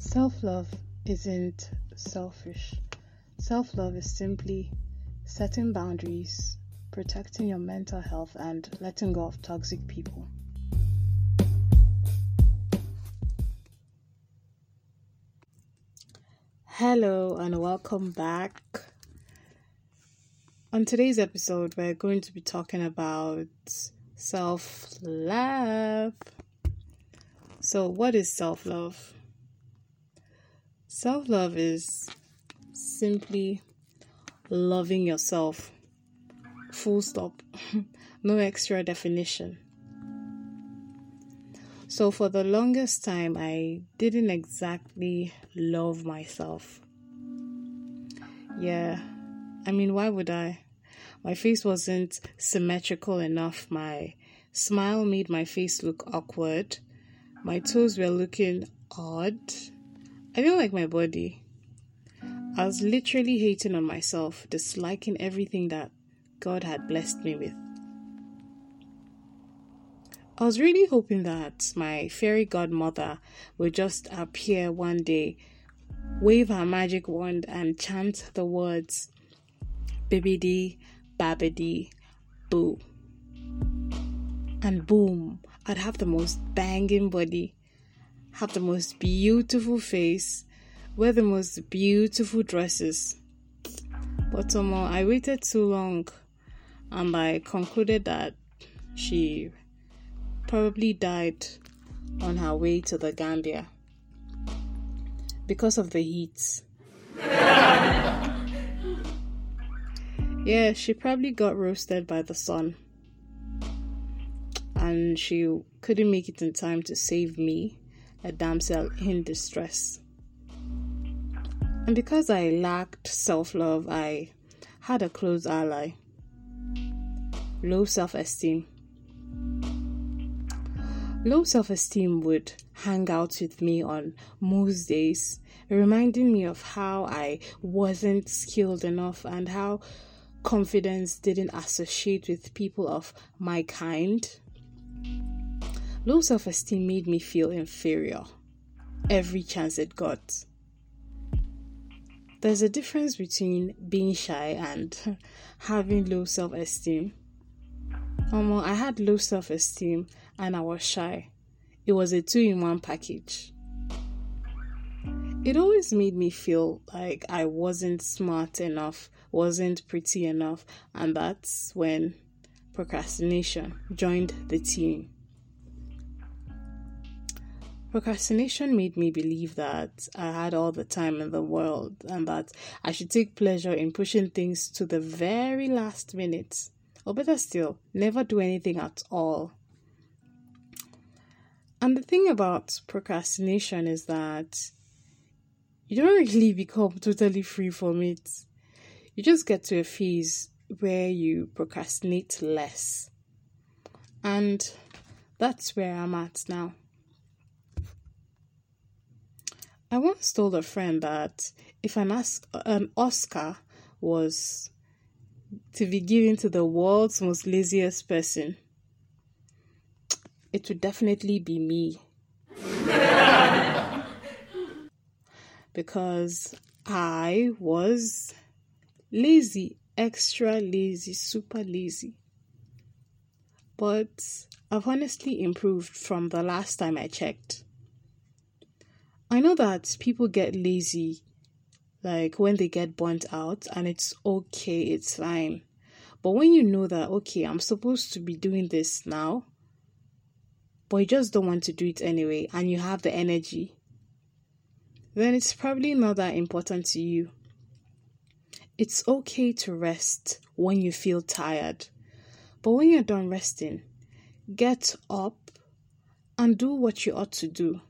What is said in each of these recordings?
Self love isn't selfish. Self love is simply setting boundaries, protecting your mental health, and letting go of toxic people. Hello, and welcome back. On today's episode, we're going to be talking about self love. So, what is self love? Self love is simply loving yourself. Full stop. no extra definition. So, for the longest time, I didn't exactly love myself. Yeah, I mean, why would I? My face wasn't symmetrical enough. My smile made my face look awkward. My toes were looking odd. I didn't like my body. I was literally hating on myself, disliking everything that God had blessed me with. I was really hoping that my fairy godmother would just appear one day, wave her magic wand, and chant the words Bibbidi Bobbidi Boo. And boom, I'd have the most banging body have the most beautiful face, wear the most beautiful dresses. But um, I waited too long and I concluded that she probably died on her way to the Gambia because of the heat. yeah, she probably got roasted by the sun. And she couldn't make it in time to save me a damsel in distress. And because I lacked self love, I had a close ally low self esteem. Low self esteem would hang out with me on most days, reminding me of how I wasn't skilled enough and how confidence didn't associate with people of my kind. Low self esteem made me feel inferior every chance it got. There's a difference between being shy and having low self esteem. Um, I had low self esteem and I was shy. It was a two in one package. It always made me feel like I wasn't smart enough, wasn't pretty enough, and that's when procrastination joined the team. Procrastination made me believe that I had all the time in the world and that I should take pleasure in pushing things to the very last minute. Or better still, never do anything at all. And the thing about procrastination is that you don't really become totally free from it. You just get to a phase where you procrastinate less. And that's where I'm at now. I once told a friend that if an, an um, Oscar was to be given to the world's most laziest person, it would definitely be me. because I was lazy, extra lazy, super lazy. But I've honestly improved from the last time I checked. I know that people get lazy like when they get burnt out and it's okay, it's fine. But when you know that okay, I'm supposed to be doing this now, but you just don't want to do it anyway and you have the energy, then it's probably not that important to you. It's okay to rest when you feel tired. But when you're done resting, get up and do what you ought to do.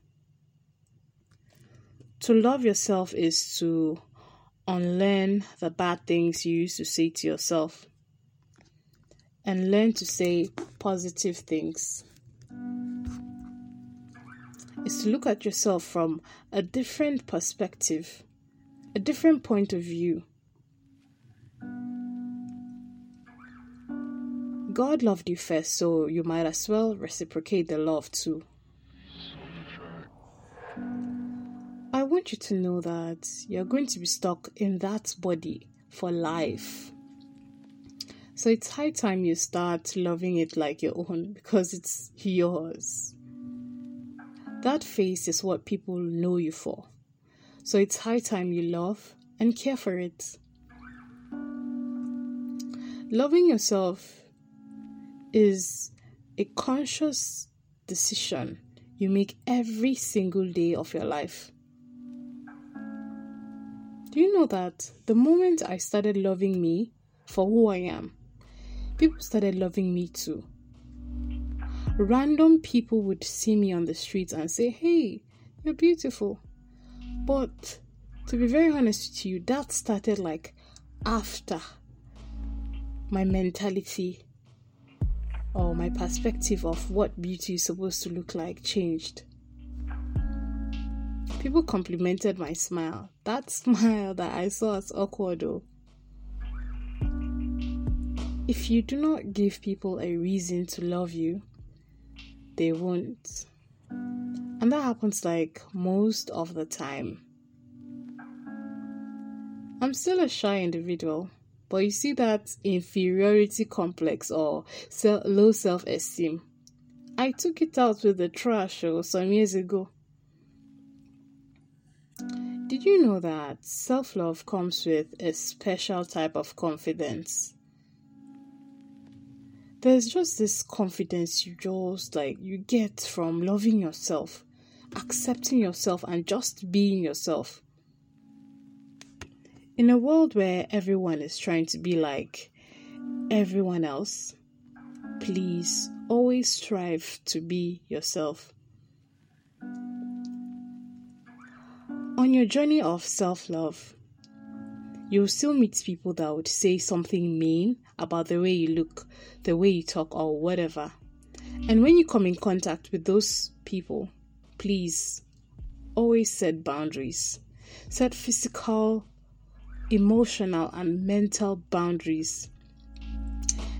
To love yourself is to unlearn the bad things you used to say to yourself and learn to say positive things. Is to look at yourself from a different perspective, a different point of view. God loved you first, so you might as well reciprocate the love too. Want you to know that you're going to be stuck in that body for life. So it's high time you start loving it like your own because it's yours. That face is what people know you for. So it's high time you love and care for it. Loving yourself is a conscious decision you make every single day of your life. Do you know that the moment I started loving me for who I am, people started loving me too. Random people would see me on the streets and say, Hey, you're beautiful. But to be very honest with you, that started like after my mentality or my perspective of what beauty is supposed to look like changed. People complimented my smile. That smile that I saw as awkward though. If you do not give people a reason to love you, they won't. And that happens like most of the time. I'm still a shy individual, but you see that inferiority complex or low self esteem. I took it out with the trash oh, some years ago. Did you know that self love comes with a special type of confidence? There's just this confidence you just like you get from loving yourself, accepting yourself, and just being yourself. In a world where everyone is trying to be like everyone else, please always strive to be yourself. On your journey of self love, you'll still meet people that would say something mean about the way you look, the way you talk, or whatever. And when you come in contact with those people, please always set boundaries. Set physical emotional, and mental boundaries.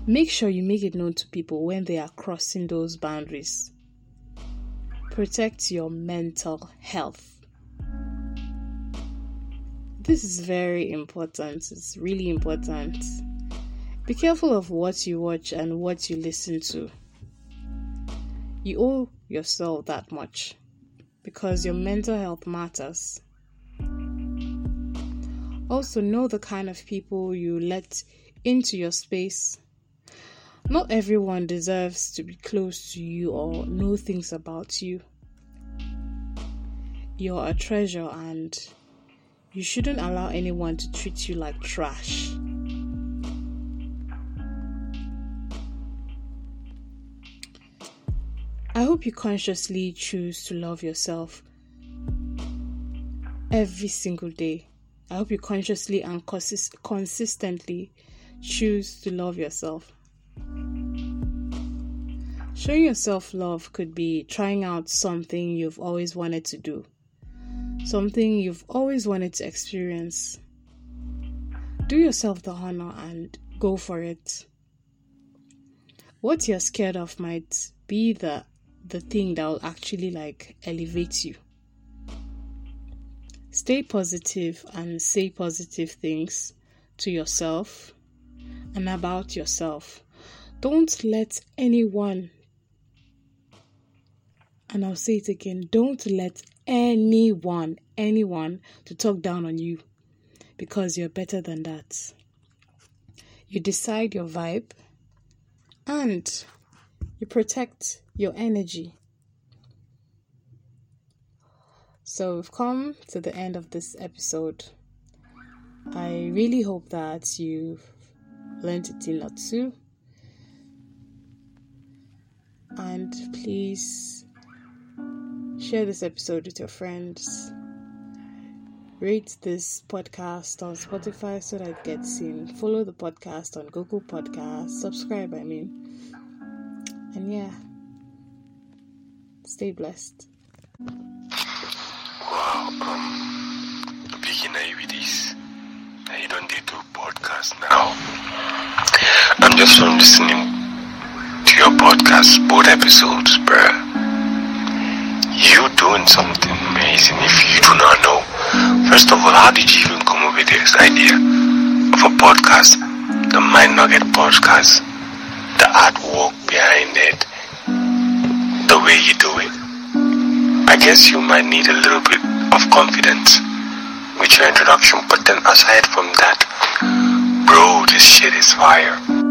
Make sure you make it known to people when they are crossing those boundaries. Protect your mental health. This is very important. It's really important. Be careful of what you watch and what you listen to. You owe yourself that much because your mental health matters. Also, know the kind of people you let into your space. Not everyone deserves to be close to you or know things about you. You're a treasure and you shouldn't allow anyone to treat you like trash. I hope you consciously choose to love yourself every single day. I hope you consciously and consist- consistently choose to love yourself. Showing yourself love could be trying out something you've always wanted to do, something you've always wanted to experience. Do yourself the honor and go for it. What you're scared of might be the the thing that will actually like elevate you. Stay positive and say positive things to yourself and about yourself. Don't let anyone, and I'll say it again, don't let anyone, anyone to talk down on you because you're better than that. You decide your vibe and you protect your energy. So we've come to the end of this episode. I really hope that you've learned a thing or two. And please share this episode with your friends. Rate this podcast on Spotify so that it gets seen. Follow the podcast on Google Podcasts. Subscribe, I mean. And yeah, stay blessed. Wow, um, begin with this. I don't need to podcast now. I'm just from listening to your podcast, both episodes, bruh. First of all, how did you even come up with this idea of a podcast? The Mind Nugget podcast, the artwork behind it, the way you do it. I guess you might need a little bit of confidence with your introduction, but then aside from that, bro, this shit is fire.